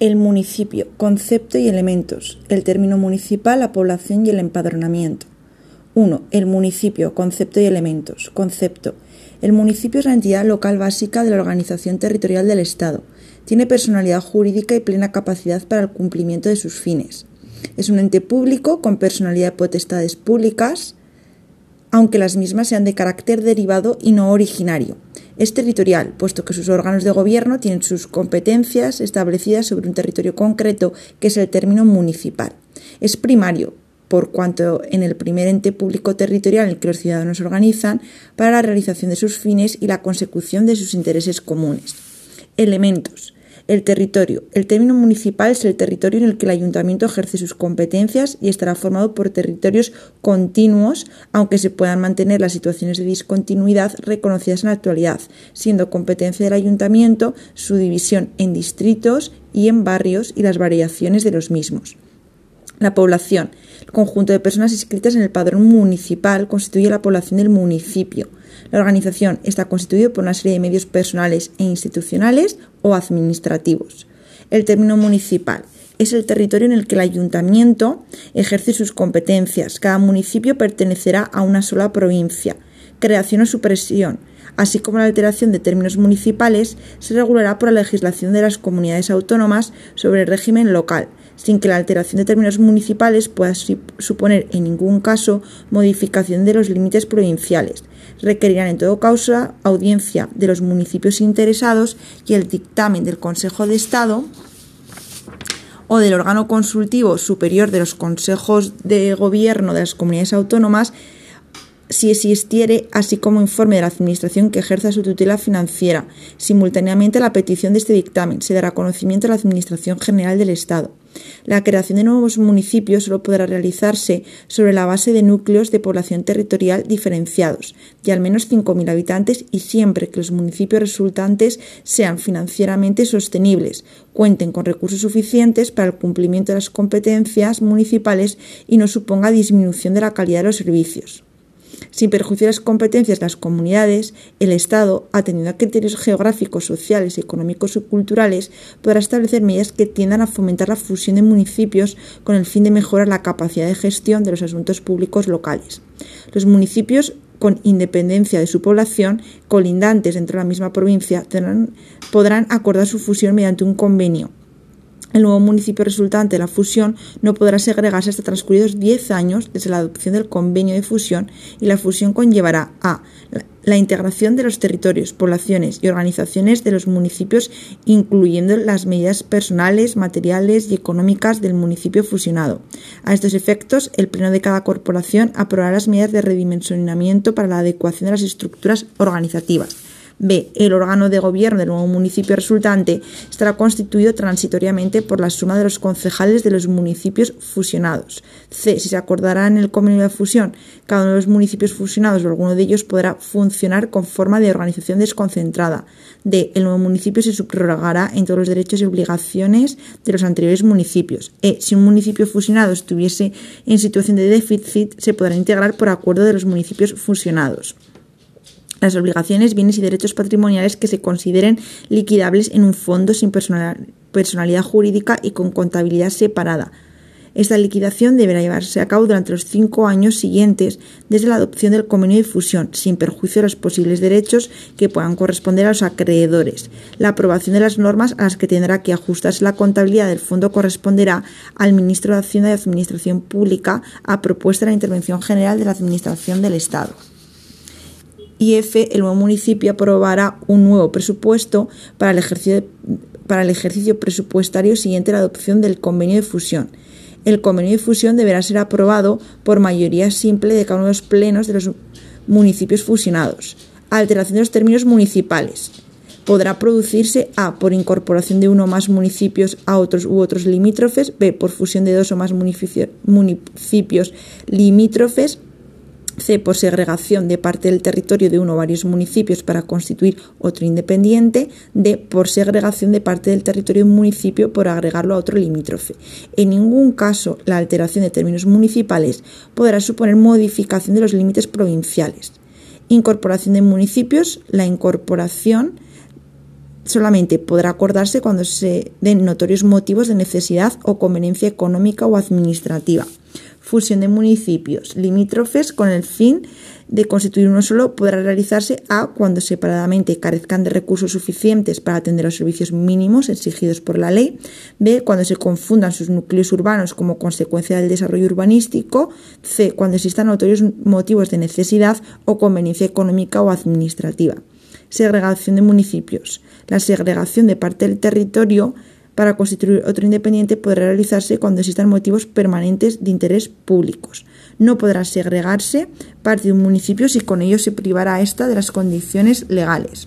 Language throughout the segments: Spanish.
El municipio, concepto y elementos. El término municipal, la población y el empadronamiento. 1. El municipio, concepto y elementos. Concepto. El municipio es la entidad local básica de la organización territorial del Estado. Tiene personalidad jurídica y plena capacidad para el cumplimiento de sus fines. Es un ente público con personalidad de potestades públicas, aunque las mismas sean de carácter derivado y no originario. Es territorial, puesto que sus órganos de gobierno tienen sus competencias establecidas sobre un territorio concreto, que es el término municipal. Es primario, por cuanto en el primer ente público territorial en el que los ciudadanos organizan para la realización de sus fines y la consecución de sus intereses comunes. Elementos. El territorio. El término municipal es el territorio en el que el ayuntamiento ejerce sus competencias y estará formado por territorios continuos, aunque se puedan mantener las situaciones de discontinuidad reconocidas en la actualidad, siendo competencia del ayuntamiento su división en distritos y en barrios y las variaciones de los mismos. La población. El conjunto de personas inscritas en el padrón municipal constituye la población del municipio. La organización está constituida por una serie de medios personales e institucionales o administrativos. El término municipal es el territorio en el que el ayuntamiento ejerce sus competencias. Cada municipio pertenecerá a una sola provincia. Creación o supresión, así como la alteración de términos municipales, se regulará por la legislación de las comunidades autónomas sobre el régimen local, sin que la alteración de términos municipales pueda suponer en ningún caso modificación de los límites provinciales. Requerirán en todo caso audiencia de los municipios interesados y el dictamen del Consejo de Estado o del órgano consultivo superior de los consejos de gobierno de las comunidades autónomas si existiere, así como informe de la Administración que ejerza su tutela financiera. Simultáneamente a la petición de este dictamen se dará conocimiento a la Administración General del Estado. La creación de nuevos municipios solo podrá realizarse sobre la base de núcleos de población territorial diferenciados, de al menos 5.000 habitantes y siempre que los municipios resultantes sean financieramente sostenibles, cuenten con recursos suficientes para el cumplimiento de las competencias municipales y no suponga disminución de la calidad de los servicios sin perjuicio de las competencias de las comunidades, el Estado, atendiendo a criterios geográficos, sociales, económicos y culturales, podrá establecer medidas que tiendan a fomentar la fusión de municipios con el fin de mejorar la capacidad de gestión de los asuntos públicos locales. Los municipios con independencia de su población, colindantes dentro de la misma provincia, podrán acordar su fusión mediante un convenio el nuevo municipio resultante de la fusión no podrá segregarse hasta transcurridos 10 años desde la adopción del convenio de fusión y la fusión conllevará a la integración de los territorios, poblaciones y organizaciones de los municipios, incluyendo las medidas personales, materiales y económicas del municipio fusionado. A estos efectos, el Pleno de cada corporación aprobará las medidas de redimensionamiento para la adecuación de las estructuras organizativas B. El órgano de gobierno del nuevo municipio resultante estará constituido transitoriamente por la suma de los concejales de los municipios fusionados. C. Si se acordará en el convenio de fusión, cada uno de los municipios fusionados o alguno de ellos podrá funcionar con forma de organización desconcentrada. D. El nuevo municipio se subrogará en todos los derechos y obligaciones de los anteriores municipios. E. Si un municipio fusionado estuviese en situación de déficit, se podrá integrar por acuerdo de los municipios fusionados las obligaciones, bienes y derechos patrimoniales que se consideren liquidables en un fondo sin personalidad jurídica y con contabilidad separada. Esta liquidación deberá llevarse a cabo durante los cinco años siguientes desde la adopción del convenio de fusión, sin perjuicio de los posibles derechos que puedan corresponder a los acreedores. La aprobación de las normas a las que tendrá que ajustarse la contabilidad del fondo corresponderá al ministro de Hacienda y Administración Pública a propuesta de la Intervención General de la Administración del Estado y F, el nuevo municipio aprobará un nuevo presupuesto para el ejercicio, para el ejercicio presupuestario siguiente a la adopción del convenio de fusión. El convenio de fusión deberá ser aprobado por mayoría simple de cada uno de los plenos de los municipios fusionados. Alteración de los términos municipales. Podrá producirse A por incorporación de uno o más municipios a otros u otros limítrofes, B por fusión de dos o más municipios limítrofes, C. Por segregación de parte del territorio de uno o varios municipios para constituir otro independiente. D. Por segregación de parte del territorio de un municipio por agregarlo a otro limítrofe. En ningún caso la alteración de términos municipales podrá suponer modificación de los límites provinciales. Incorporación de municipios. La incorporación solamente podrá acordarse cuando se den notorios motivos de necesidad o conveniencia económica o administrativa. Fusión de municipios limítrofes con el fin de constituir uno solo podrá realizarse A cuando separadamente carezcan de recursos suficientes para atender los servicios mínimos exigidos por la ley, B cuando se confundan sus núcleos urbanos como consecuencia del desarrollo urbanístico, C cuando existan notorios motivos de necesidad o conveniencia económica o administrativa. Segregación de municipios. La segregación de parte del territorio para constituir otro independiente podrá realizarse cuando existan motivos permanentes de interés públicos no podrá segregarse parte de un municipio si con ello se privará a esta de las condiciones legales.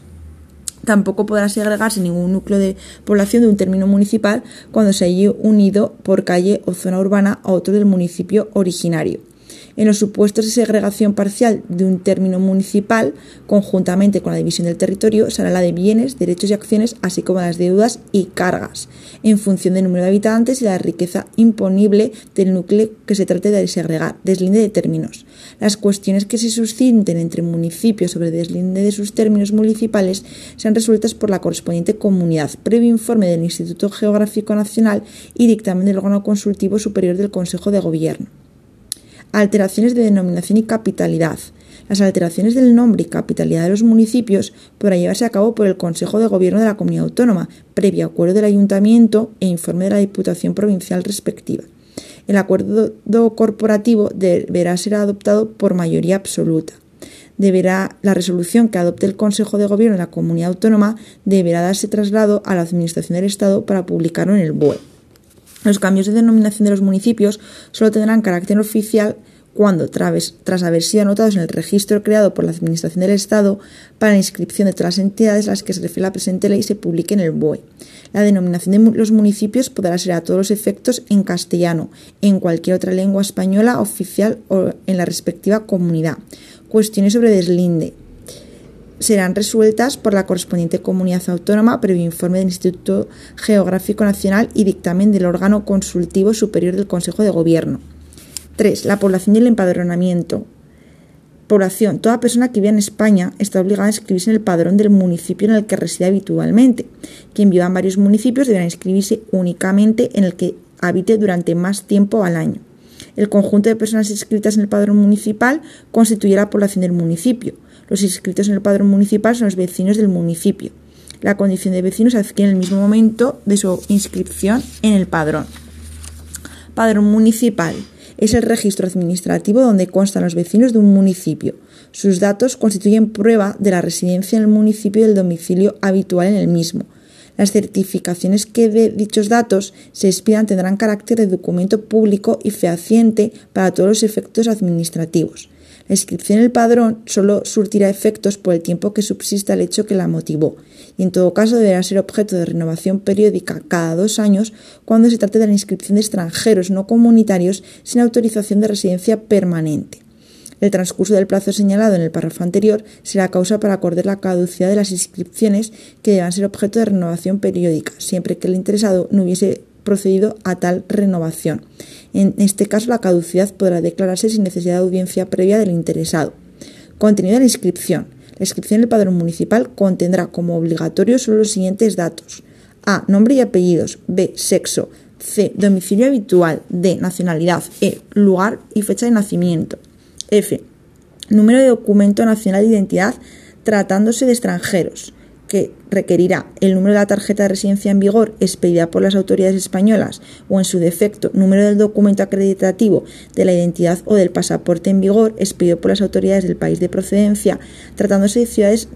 Tampoco podrá segregarse ningún núcleo de población de un término municipal cuando se haya unido por calle o zona urbana a otro del municipio originario en los supuestos de segregación parcial de un término municipal, conjuntamente con la división del territorio, será la de bienes, derechos y acciones, así como las deudas y cargas, en función del número de habitantes y la riqueza imponible del núcleo que se trate de segregar, deslinde de términos. Las cuestiones que se susciten entre municipios sobre deslinde de sus términos municipales sean resueltas por la correspondiente comunidad, previo informe del Instituto Geográfico Nacional y dictamen del órgano consultivo superior del Consejo de Gobierno. Alteraciones de denominación y capitalidad. Las alteraciones del nombre y capitalidad de los municipios podrán llevarse a cabo por el Consejo de Gobierno de la Comunidad Autónoma, previo acuerdo del Ayuntamiento e informe de la Diputación Provincial respectiva. El acuerdo corporativo deberá ser adoptado por mayoría absoluta. Deberá, la resolución que adopte el Consejo de Gobierno de la Comunidad Autónoma deberá darse traslado a la Administración del Estado para publicarlo en el BOE. Los cambios de denominación de los municipios solo tendrán carácter oficial cuando, tras haber sido anotados en el registro creado por la Administración del Estado para la inscripción de todas las entidades a las que se refiere la presente ley, se publique en el BOE. La denominación de los municipios podrá ser a todos los efectos en castellano, en cualquier otra lengua española oficial o en la respectiva comunidad. Cuestiones sobre deslinde serán resueltas por la correspondiente comunidad autónoma previo informe del Instituto Geográfico Nacional y dictamen del órgano consultivo superior del Consejo de Gobierno. 3. La población y el empadronamiento. Población. Toda persona que viva en España está obligada a inscribirse en el padrón del municipio en el que reside habitualmente. Quien viva en varios municipios deberá inscribirse únicamente en el que habite durante más tiempo al año. El conjunto de personas inscritas en el padrón municipal constituye la población del municipio. Los inscritos en el padrón municipal son los vecinos del municipio. La condición de vecino se adquiere en el mismo momento de su inscripción en el padrón. Padrón municipal es el registro administrativo donde constan los vecinos de un municipio. Sus datos constituyen prueba de la residencia en el municipio y del domicilio habitual en el mismo. Las certificaciones que de dichos datos se expidan tendrán carácter de documento público y fehaciente para todos los efectos administrativos. La inscripción en el padrón solo surtirá efectos por el tiempo que subsista el hecho que la motivó, y en todo caso deberá ser objeto de renovación periódica cada dos años cuando se trate de la inscripción de extranjeros no comunitarios sin autorización de residencia permanente. El transcurso del plazo señalado en el párrafo anterior será causa para acordar la caducidad de las inscripciones que deban ser objeto de renovación periódica, siempre que el interesado no hubiese procedido a tal renovación. En este caso, la caducidad podrá declararse sin necesidad de audiencia previa del interesado. Contenido de la inscripción. La inscripción en el padrón municipal contendrá como obligatorio solo los siguientes datos. A. Nombre y apellidos. B. Sexo. C. Domicilio habitual. D. Nacionalidad. E. Lugar y fecha de nacimiento. F. Número de documento nacional de identidad tratándose de extranjeros que requerirá el número de la tarjeta de residencia en vigor expedida por las autoridades españolas o, en su defecto, número del documento acreditativo de la identidad o del pasaporte en vigor expedido por las autoridades del país de procedencia, tratándose de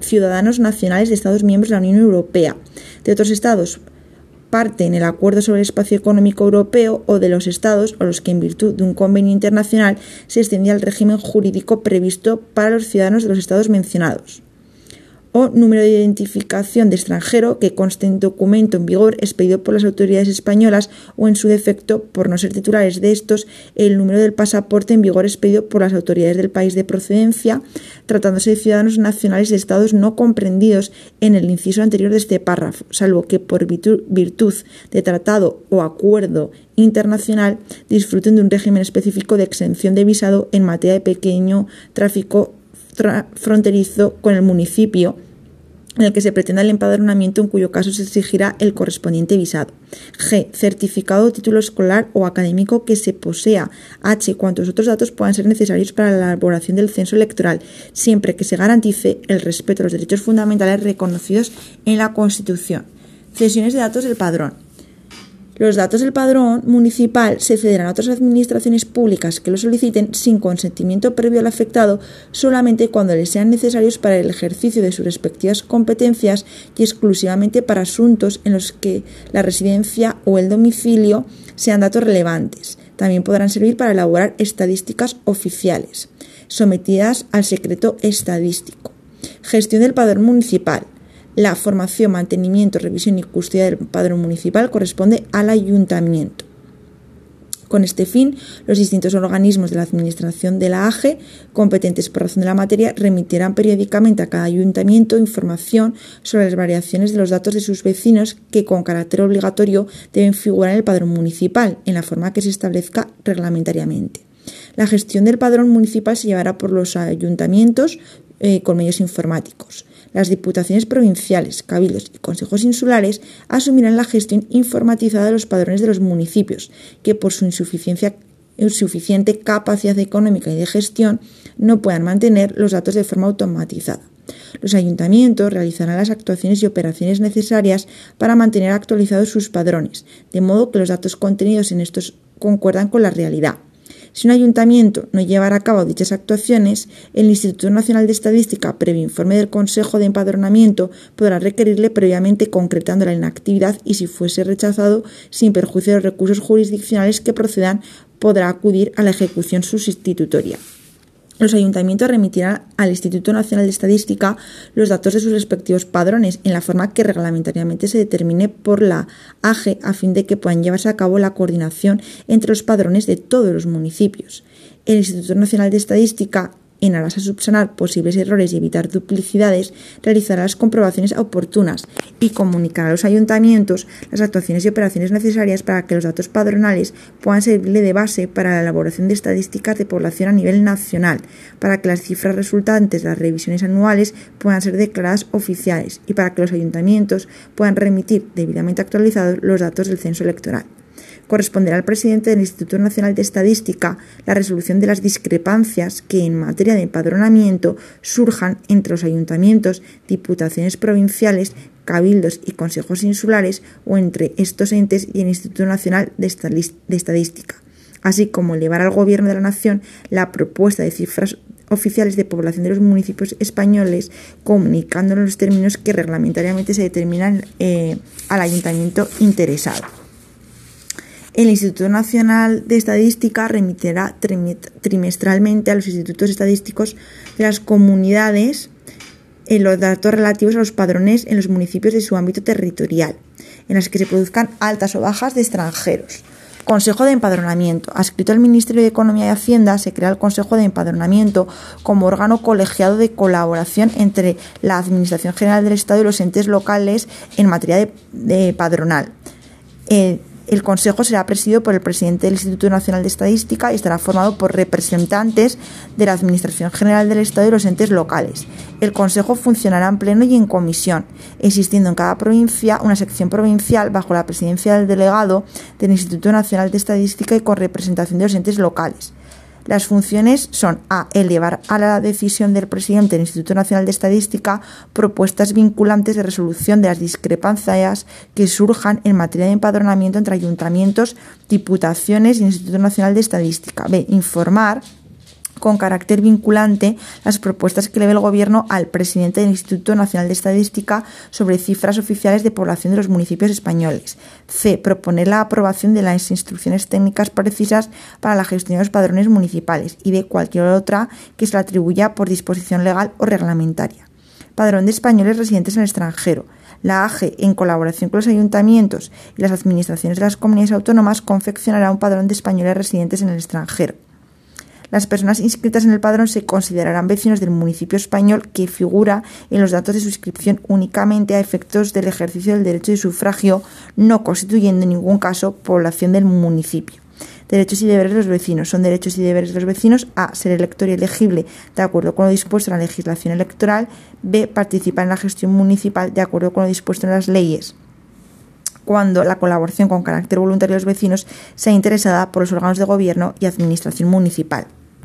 ciudadanos nacionales de Estados miembros de la Unión Europea, de otros Estados parte en el Acuerdo sobre el Espacio Económico Europeo o de los Estados o los que en virtud de un convenio internacional se extendía el régimen jurídico previsto para los ciudadanos de los Estados mencionados o número de identificación de extranjero que conste en documento en vigor expedido por las autoridades españolas o en su defecto, por no ser titulares de estos, el número del pasaporte en vigor expedido por las autoridades del país de procedencia, tratándose de ciudadanos nacionales de estados no comprendidos en el inciso anterior de este párrafo, salvo que por virtud de tratado o acuerdo internacional disfruten de un régimen específico de exención de visado en materia de pequeño tráfico fronterizo con el municipio en el que se pretenda el empadronamiento, en cuyo caso se exigirá el correspondiente visado. G. Certificado o título escolar o académico que se posea. H. Cuantos otros datos puedan ser necesarios para la elaboración del censo electoral, siempre que se garantice el respeto a los derechos fundamentales reconocidos en la Constitución. Cesiones de datos del padrón. Los datos del padrón municipal se cederán a otras administraciones públicas que lo soliciten sin consentimiento previo al afectado solamente cuando les sean necesarios para el ejercicio de sus respectivas competencias y exclusivamente para asuntos en los que la residencia o el domicilio sean datos relevantes. También podrán servir para elaborar estadísticas oficiales sometidas al secreto estadístico. Gestión del padrón municipal. La formación, mantenimiento, revisión y custodia del padrón municipal corresponde al ayuntamiento. Con este fin, los distintos organismos de la Administración de la AGE, competentes por razón de la materia, remitirán periódicamente a cada ayuntamiento información sobre las variaciones de los datos de sus vecinos que, con carácter obligatorio, deben figurar en el padrón municipal, en la forma que se establezca reglamentariamente. La gestión del padrón municipal se llevará por los ayuntamientos eh, con medios informáticos. Las diputaciones provinciales, cabildos y consejos insulares asumirán la gestión informatizada de los padrones de los municipios, que por su insuficiencia insuficiente capacidad económica y de gestión no puedan mantener los datos de forma automatizada. Los ayuntamientos realizarán las actuaciones y operaciones necesarias para mantener actualizados sus padrones, de modo que los datos contenidos en estos concuerdan con la realidad. Si un ayuntamiento no llevará a cabo dichas actuaciones, el Instituto Nacional de Estadística, previo informe del Consejo de Empadronamiento, podrá requerirle previamente concretando la inactividad y si fuese rechazado, sin perjuicio de los recursos jurisdiccionales que procedan, podrá acudir a la ejecución sustitutoria los ayuntamientos remitirán al Instituto Nacional de Estadística los datos de sus respectivos padrones en la forma que reglamentariamente se determine por la AGE a fin de que puedan llevarse a cabo la coordinación entre los padrones de todos los municipios. El Instituto Nacional de Estadística en aras a subsanar posibles errores y evitar duplicidades, realizará las comprobaciones oportunas y comunicará a los ayuntamientos las actuaciones y operaciones necesarias para que los datos padronales puedan servirle de base para la elaboración de estadísticas de población a nivel nacional, para que las cifras resultantes de las revisiones anuales puedan ser declaradas oficiales y para que los ayuntamientos puedan remitir debidamente actualizados los datos del censo electoral corresponderá al presidente del Instituto Nacional de Estadística. La resolución de las discrepancias que en materia de empadronamiento surjan entre los ayuntamientos, diputaciones provinciales, cabildos y consejos insulares o entre estos entes y el Instituto Nacional de Estadística, así como elevar al Gobierno de la Nación la propuesta de cifras oficiales de población de los municipios españoles, comunicando los términos que reglamentariamente se determinan eh, al ayuntamiento interesado el Instituto Nacional de Estadística remitirá trimestralmente a los institutos estadísticos de las comunidades en los datos relativos a los padrones en los municipios de su ámbito territorial, en las que se produzcan altas o bajas de extranjeros. Consejo de Empadronamiento. Adscrito al Ministerio de Economía y Hacienda, se crea el Consejo de Empadronamiento como órgano colegiado de colaboración entre la Administración General del Estado y los entes locales en materia de, padronal. Eh, el Consejo será presidido por el presidente del Instituto Nacional de Estadística y estará formado por representantes de la Administración General del Estado y los entes locales. El Consejo funcionará en pleno y en comisión, existiendo en cada provincia una sección provincial bajo la presidencia del delegado del Instituto Nacional de Estadística y con representación de los entes locales. Las funciones son A. Elevar a la decisión del presidente del Instituto Nacional de Estadística propuestas vinculantes de resolución de las discrepancias que surjan en materia de empadronamiento entre ayuntamientos, diputaciones y Instituto Nacional de Estadística. B. Informar con carácter vinculante las propuestas que le ve el Gobierno al presidente del Instituto Nacional de Estadística sobre cifras oficiales de población de los municipios españoles. C. Proponer la aprobación de las instrucciones técnicas precisas para la gestión de los padrones municipales y de cualquier otra que se le atribuya por disposición legal o reglamentaria. Padrón de españoles residentes en el extranjero. La AGE, en colaboración con los ayuntamientos y las administraciones de las comunidades autónomas, confeccionará un padrón de españoles residentes en el extranjero. Las personas inscritas en el padrón se considerarán vecinos del municipio español que figura en los datos de suscripción únicamente a efectos del ejercicio del derecho de sufragio, no constituyendo en ningún caso población del municipio. Derechos y deberes de los vecinos. Son derechos y deberes de los vecinos A. Ser elector y elegible de acuerdo con lo dispuesto en la legislación electoral. B. Participar en la gestión municipal de acuerdo con lo dispuesto en las leyes cuando la colaboración con carácter voluntario de los vecinos sea interesada por los órganos de gobierno y administración municipal.